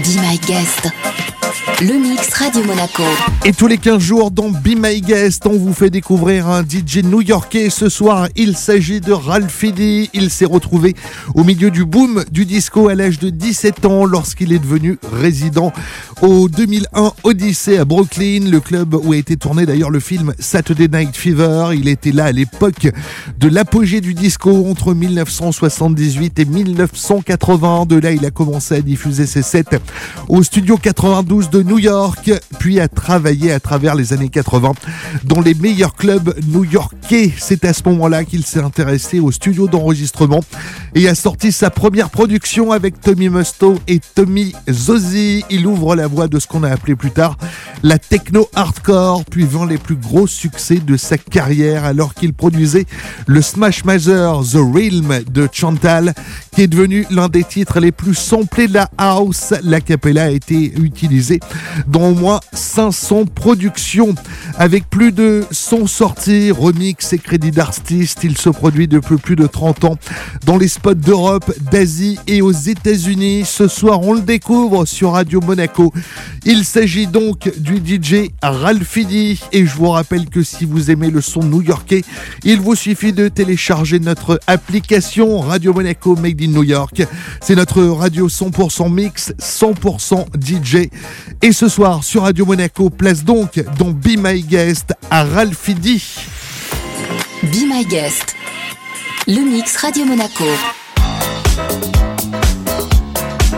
Be My Guest. Le mix Radio Monaco. Et tous les 15 jours dans Be My Guest, on vous fait découvrir un DJ new-yorkais. Ce soir, il s'agit de Ralph Fidi. Il s'est retrouvé au milieu du boom du disco à l'âge de 17 ans lorsqu'il est devenu résident au 2001 Odyssey à Brooklyn, le club où a été tourné d'ailleurs le film Saturday Night Fever. Il était là à l'époque de l'apogée du disco entre 1978 et 1980. De là, il a commencé à diffuser ses sets au studio 92 de New York, puis a travaillé à travers les années 80 dans les meilleurs clubs new-yorkais. C'est à ce moment-là qu'il s'est intéressé au studio d'enregistrement et a sorti sa première production avec Tommy Musto et Tommy Zozzi. Il ouvre la voie de ce qu'on a appelé plus tard la techno hardcore, puis vend les plus gros succès de sa carrière alors qu'il produisait le Smash Major The Realm de Chantal, qui est devenu l'un des titres les plus samplés de la house. La capella a été utilisée dans au moins 500 productions. Avec plus de 100 sorties, remix et crédits d'artistes, il se produit depuis plus de 30 ans dans les spots d'Europe, d'Asie et aux États-Unis. Ce soir, on le découvre sur Radio Monaco. Il s'agit donc du DJ Ralphidi et je vous rappelle que si vous aimez le son new-yorkais, il vous suffit de télécharger notre application Radio Monaco Made in New York. C'est notre radio 100% mix, 100% DJ. Et ce soir sur Radio Monaco, place donc dans Be My Guest à Ralphidi. Be My Guest. Le mix Radio Monaco.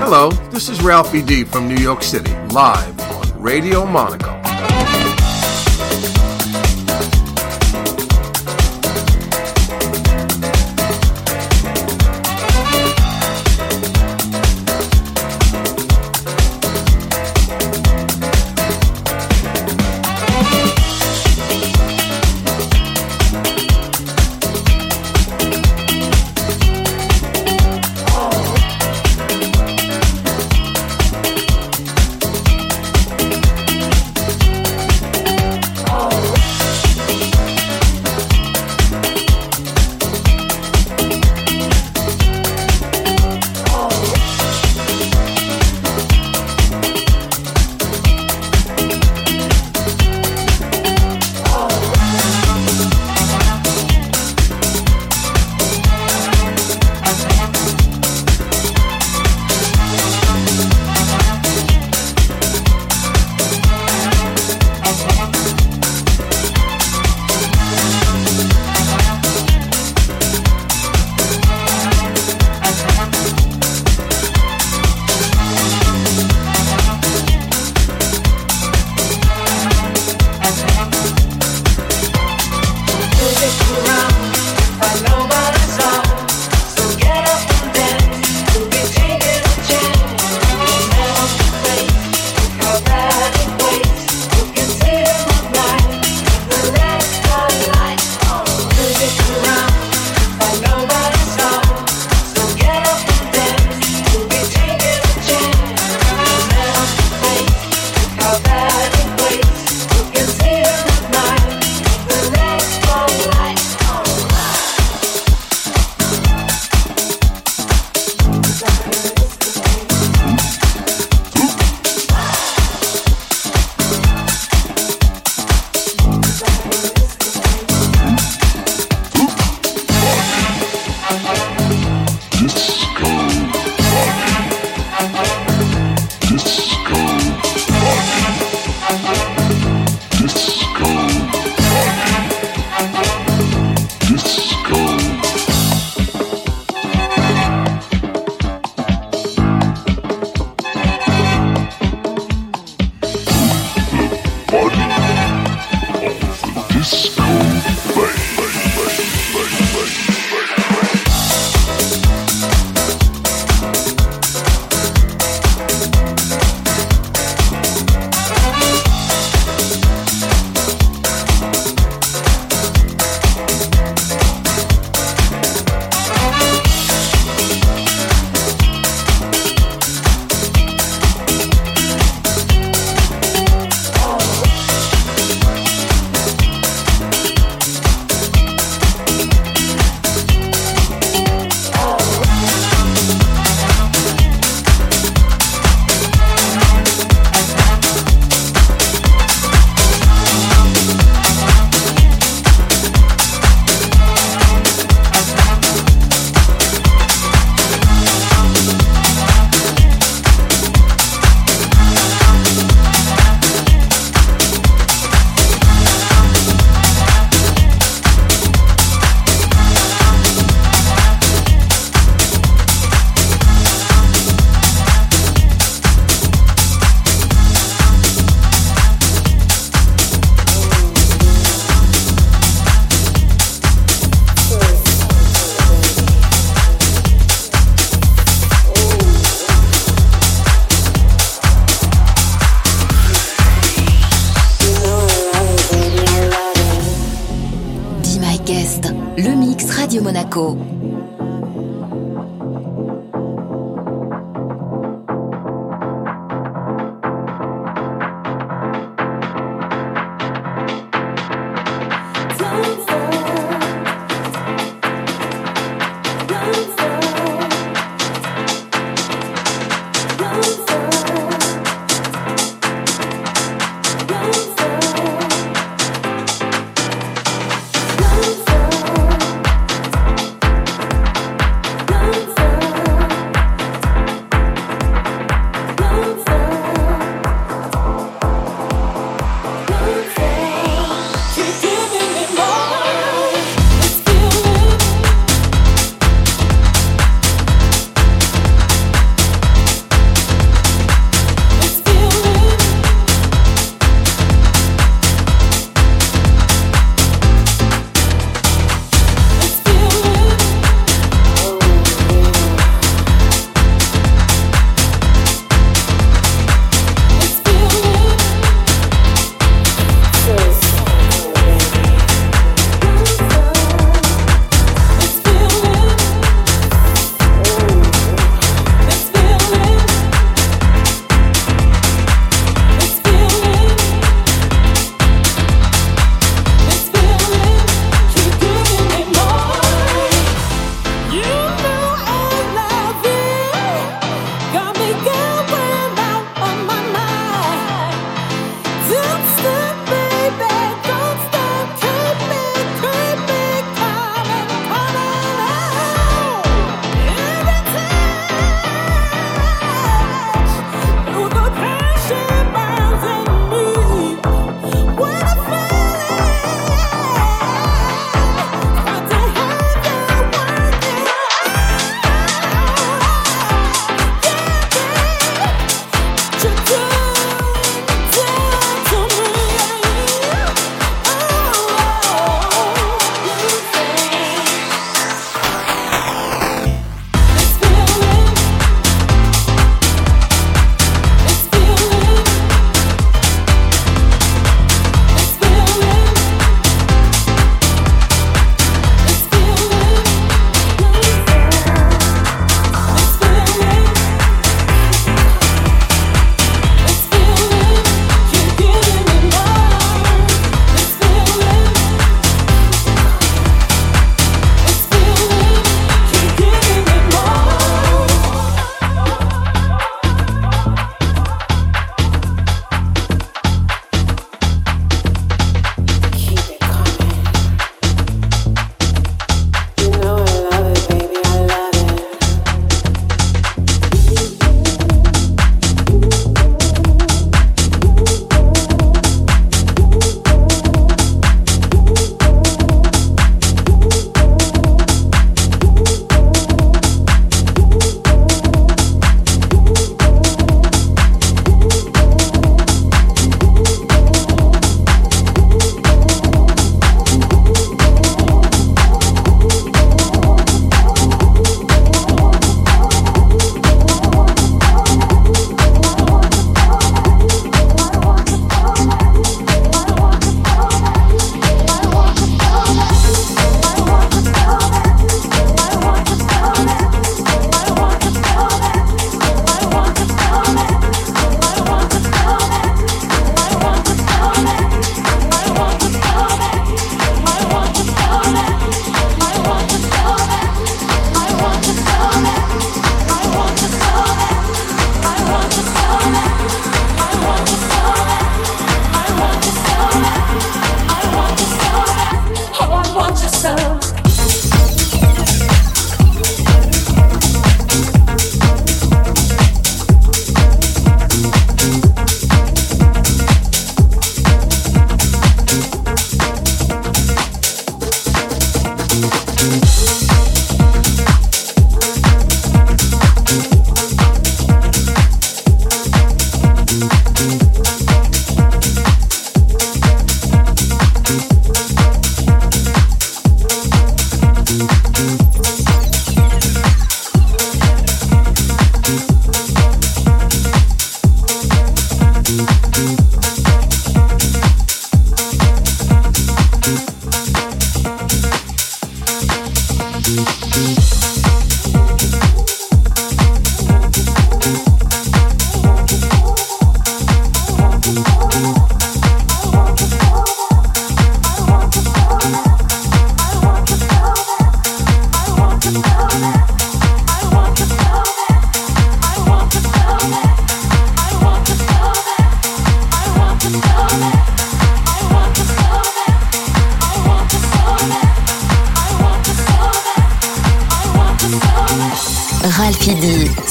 Hello, this is Ralphie D from New York City, live on Radio Monaco. Monaco.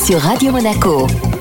Sur Radio Monaco.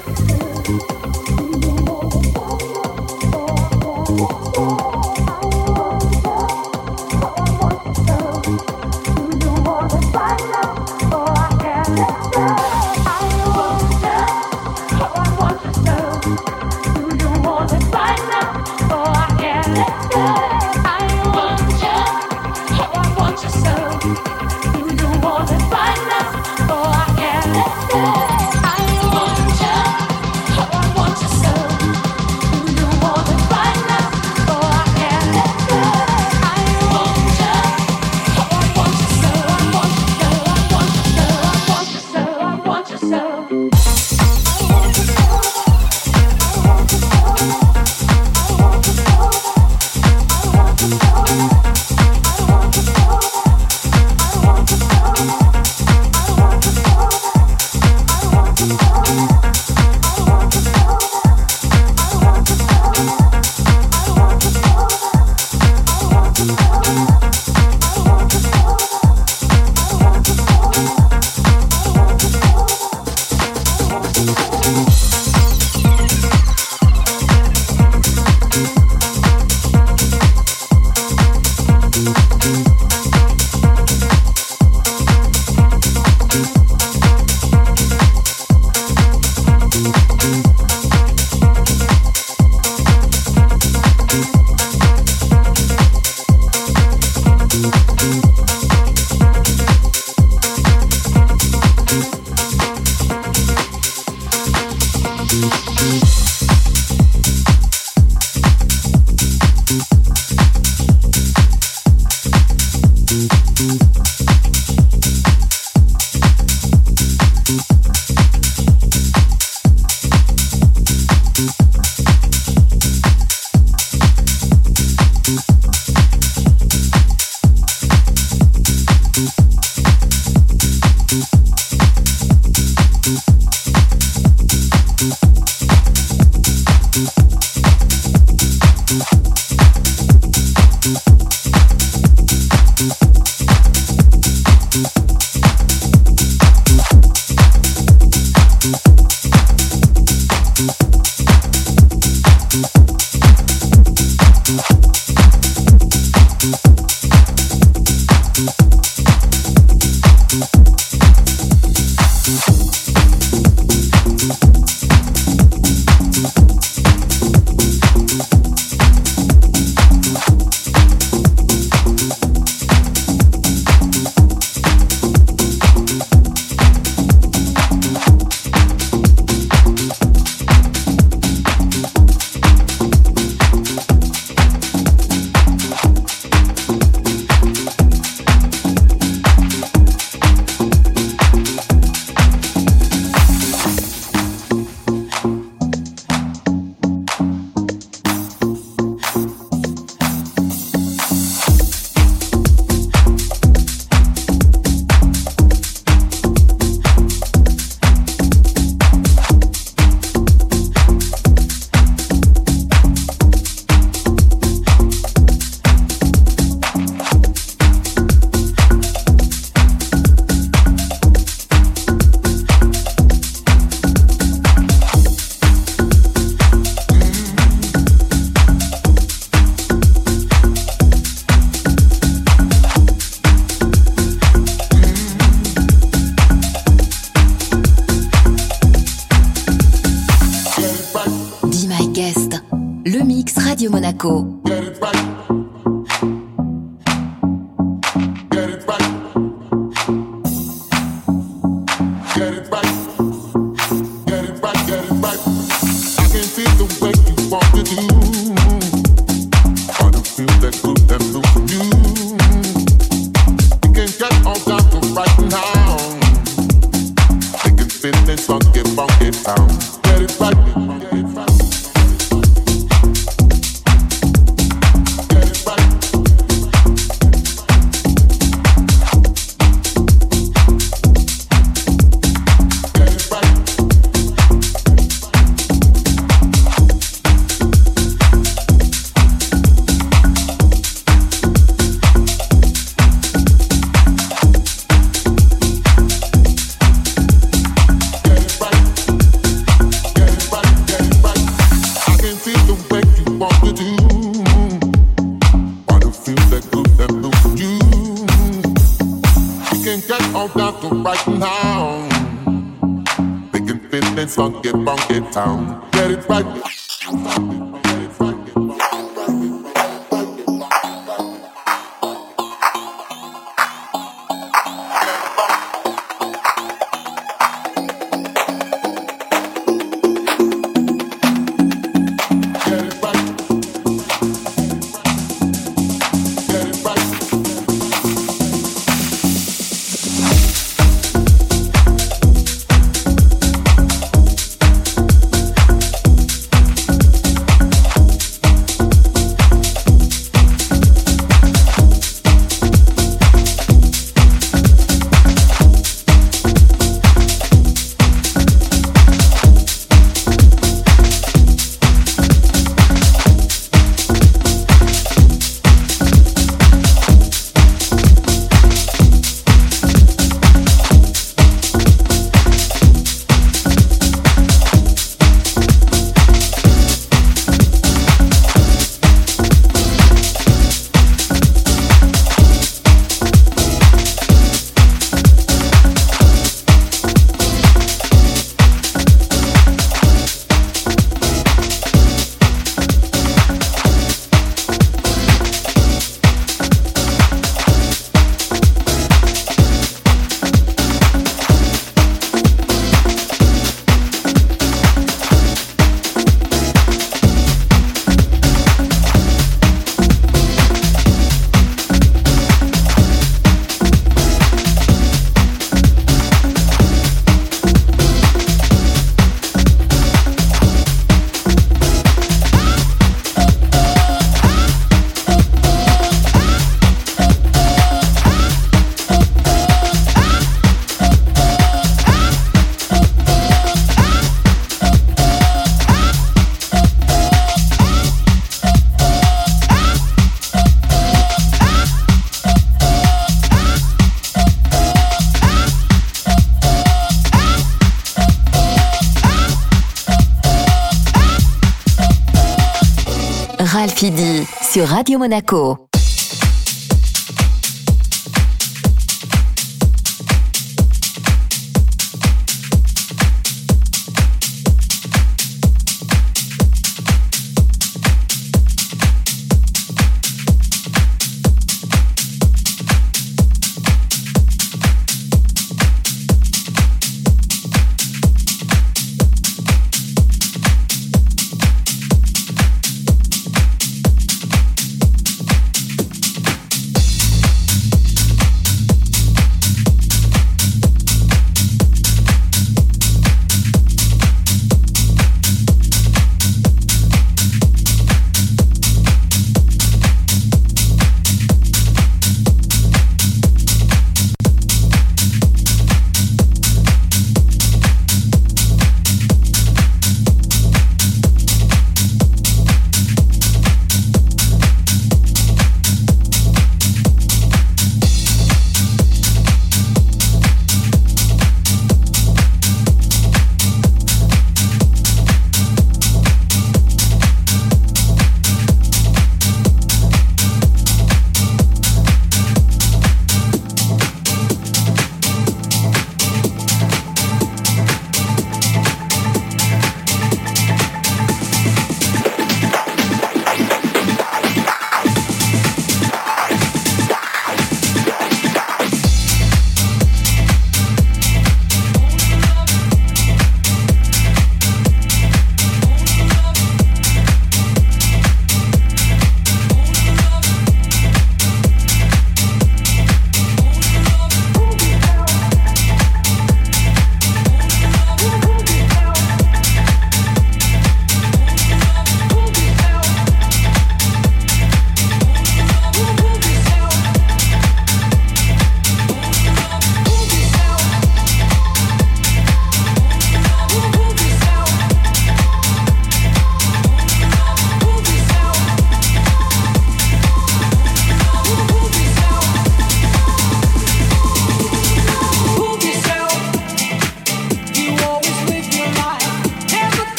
Radio Monaco.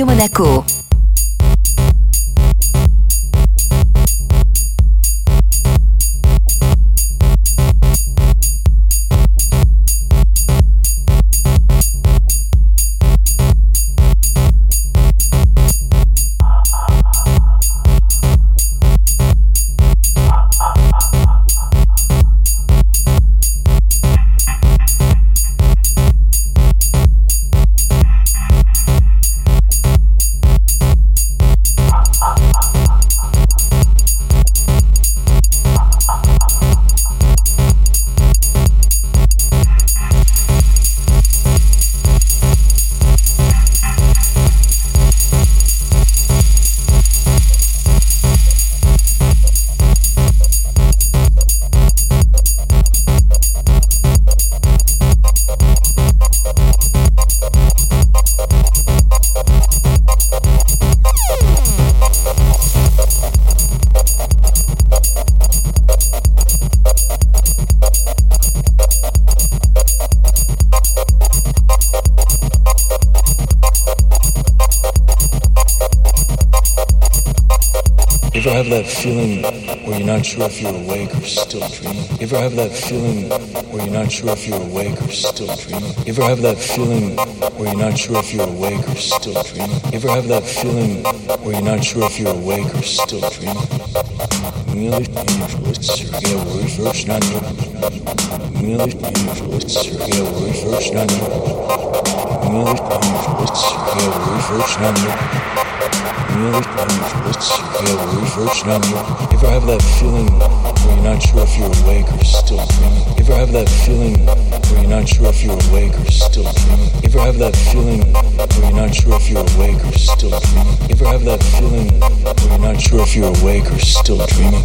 Radio Monaco. Sure if you're awake or still dreaming? You ever have that feeling where you're not sure if you're awake or still dreaming? You ever have that feeling where you're not sure if you're awake or still dreaming? You ever have that feeling where you're not sure if you're awake or still dreaming? Really, yeah, worry first, not you. Really, yeah, worry first, not you. Really, yeah, worry first, not you really Ever have that feeling where you're not sure if you're awake or still dreaming? Ever have that feeling where you're not sure if you're awake or still dreaming? Ever have that feeling where you're not sure if you're awake or still dreaming? Ever have that feeling where you're not sure if you're awake or still dreaming?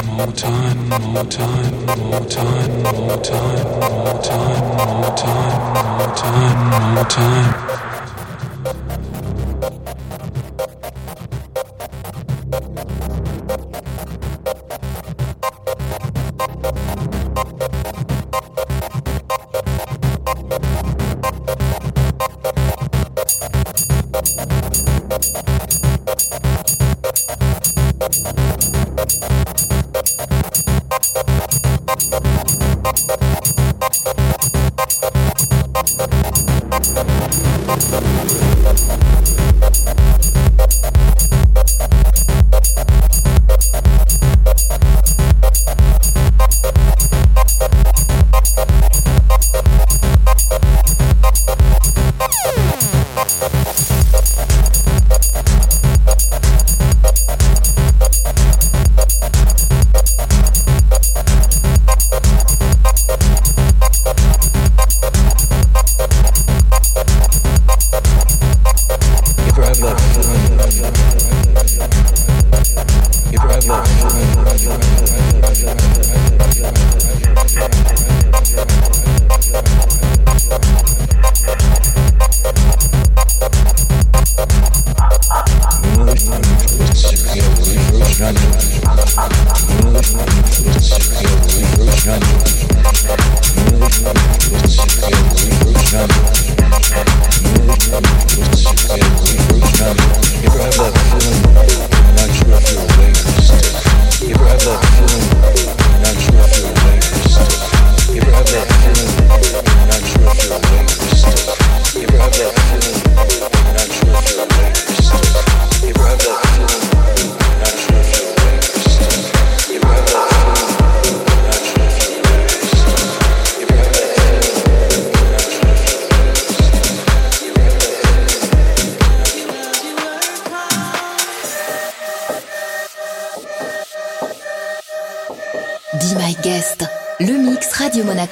More time, more time, more time, more time, more time, more time, more time, more time.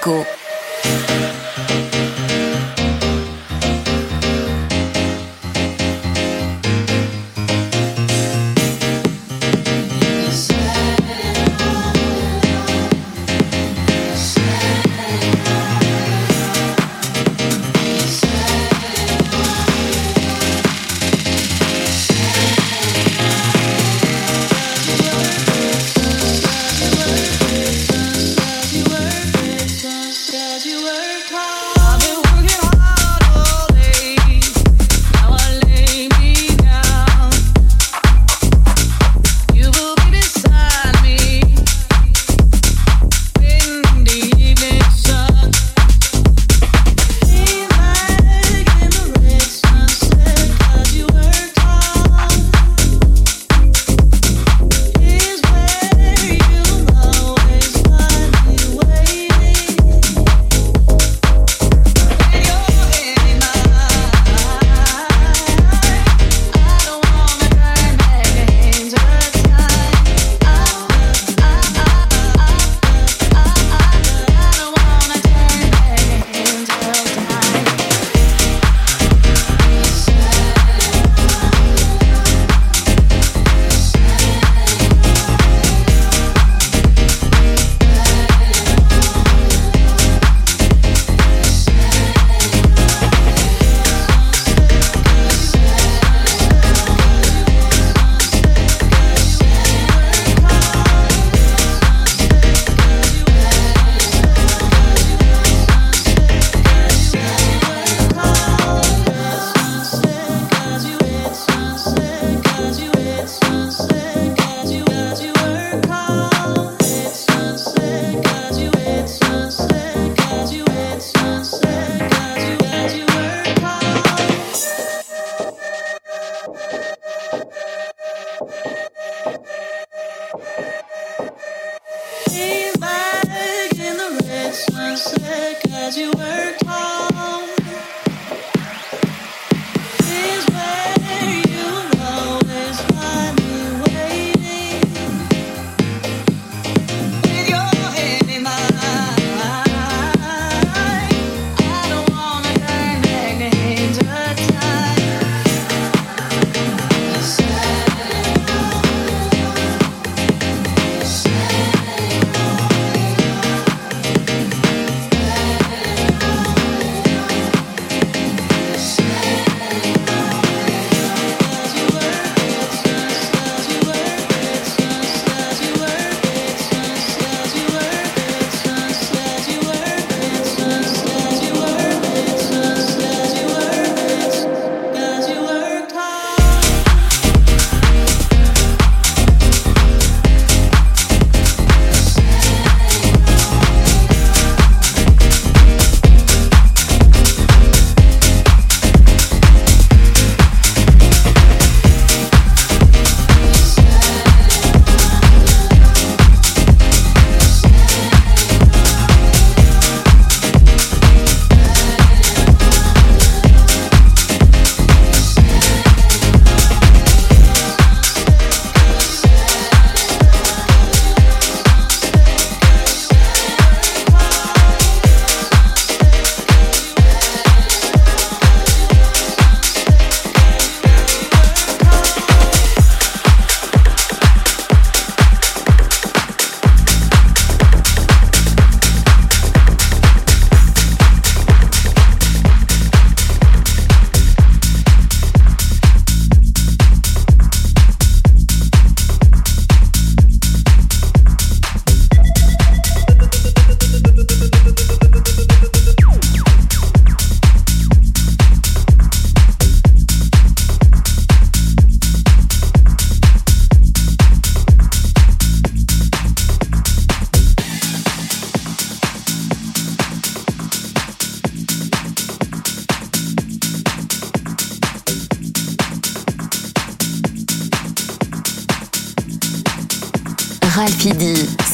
México.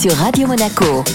Sur Radio Monaco.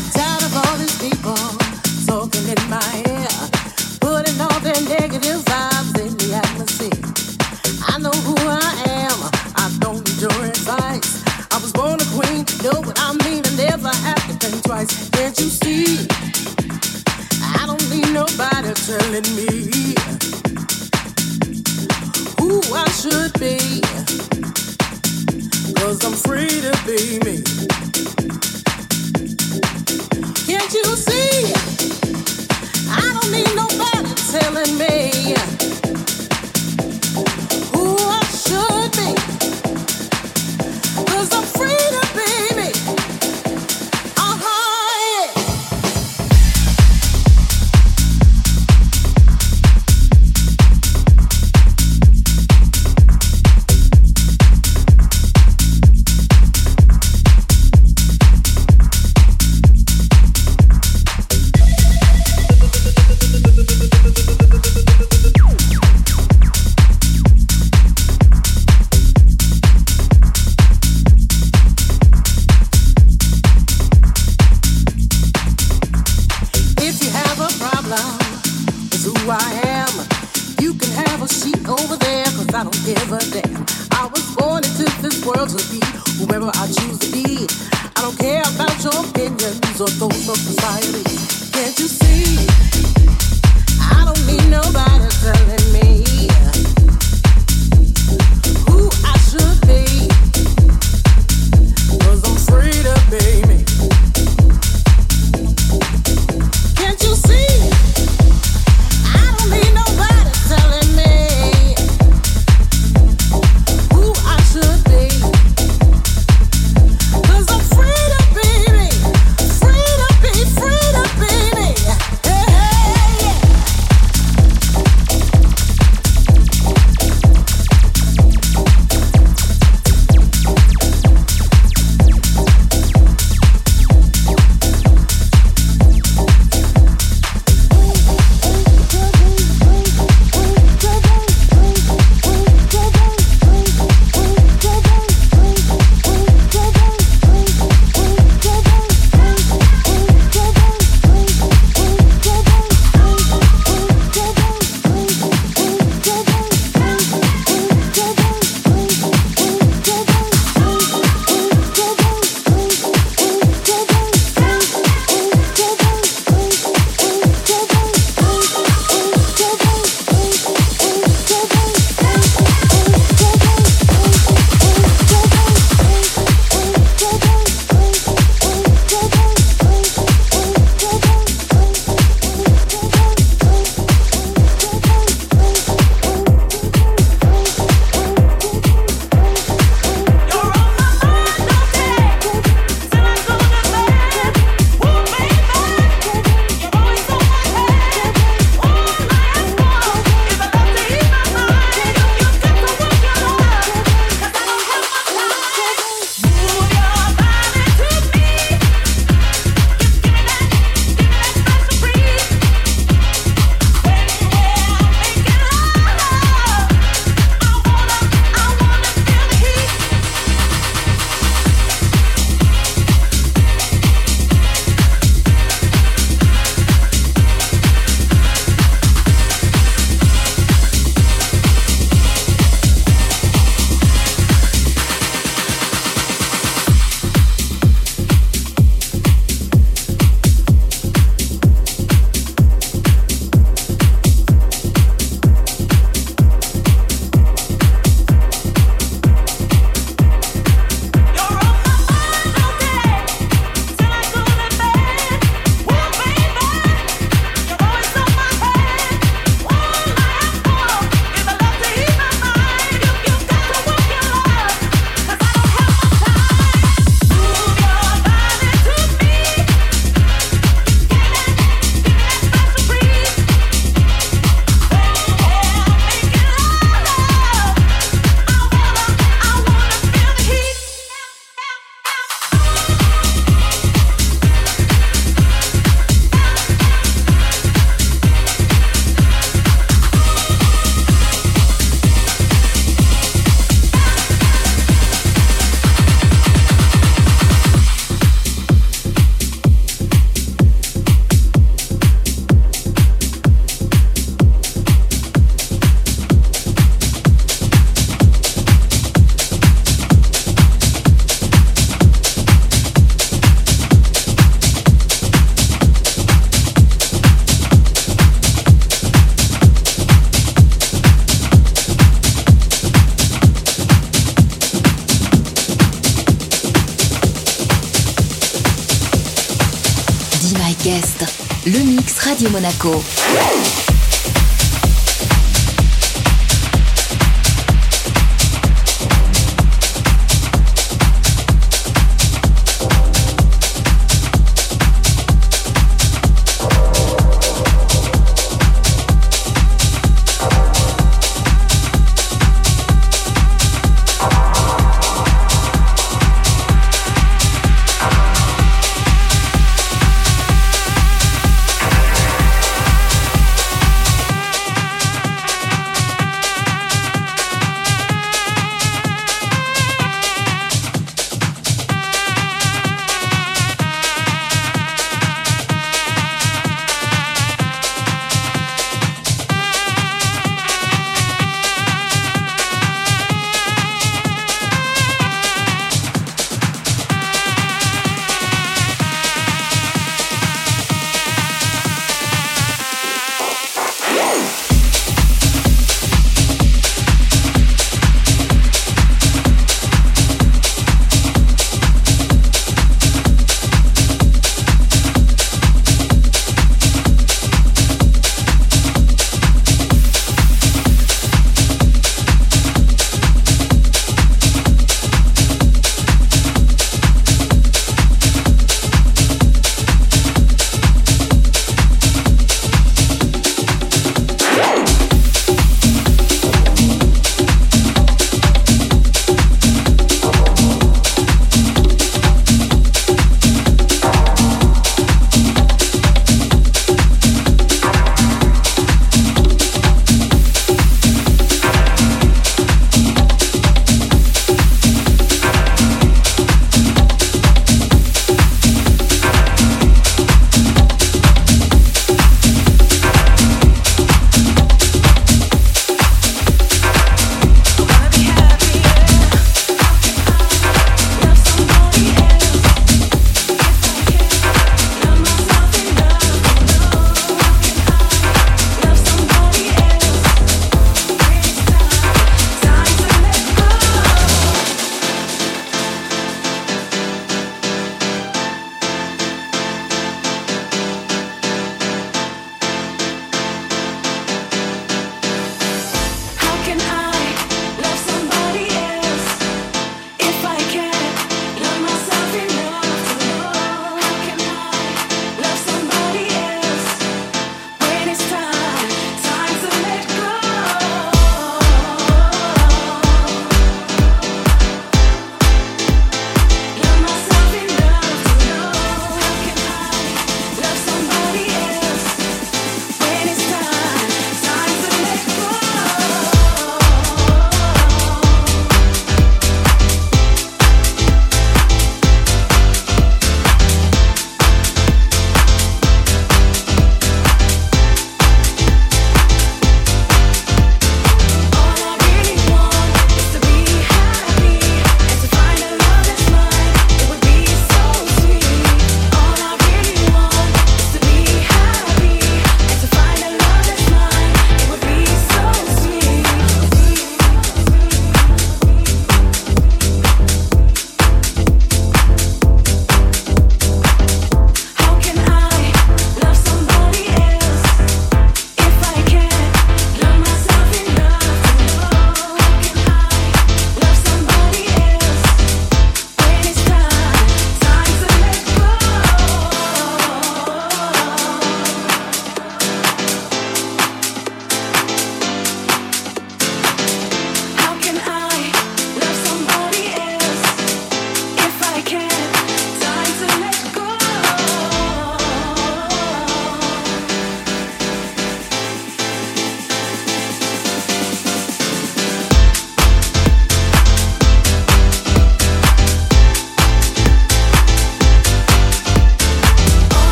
Monaco.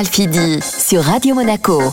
Ralphie sur Radio Monaco.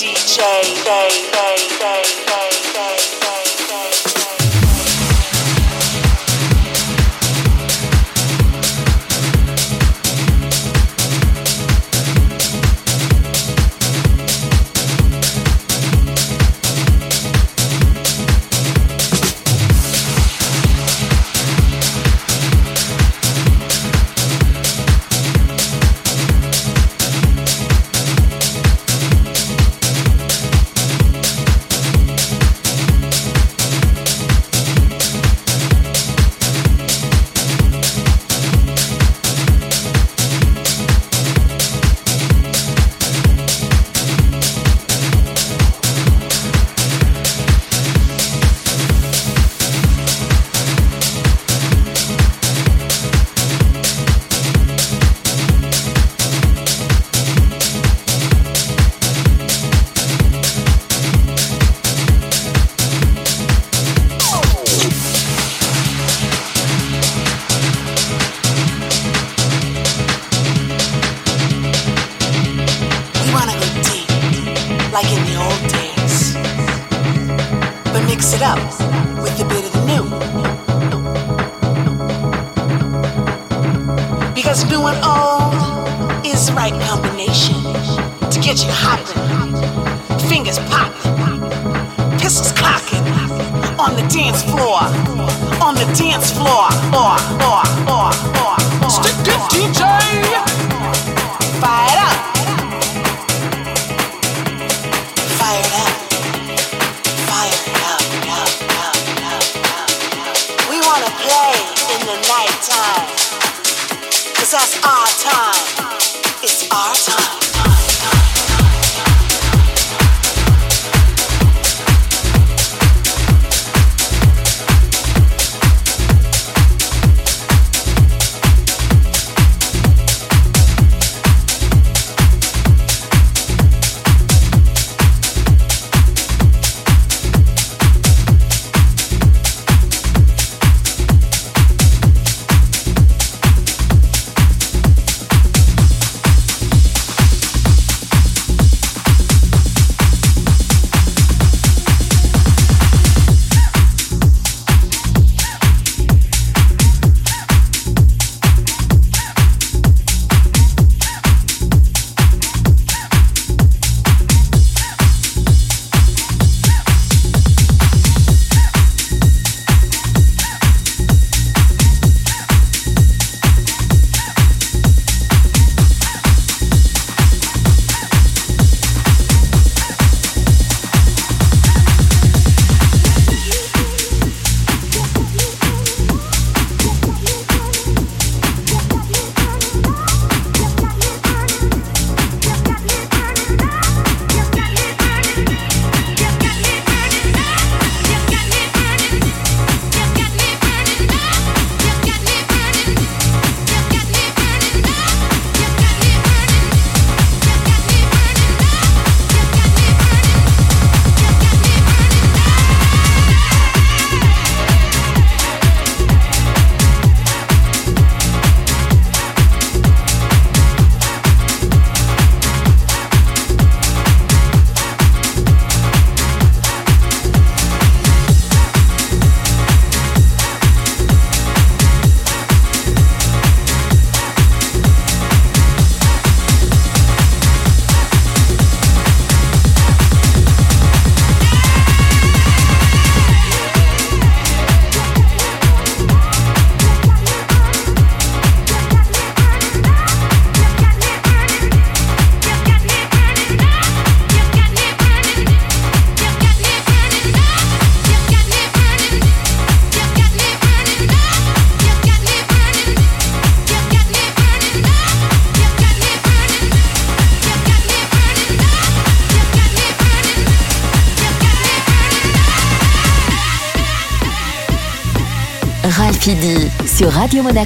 DJ. Day, day, day. Because new and old is the right combination to get you hopping, fingers popping, pistols cocking on the dance floor, on the dance floor, or, or, or, or, or. Stick this DJ, fire it up.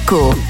Monaco.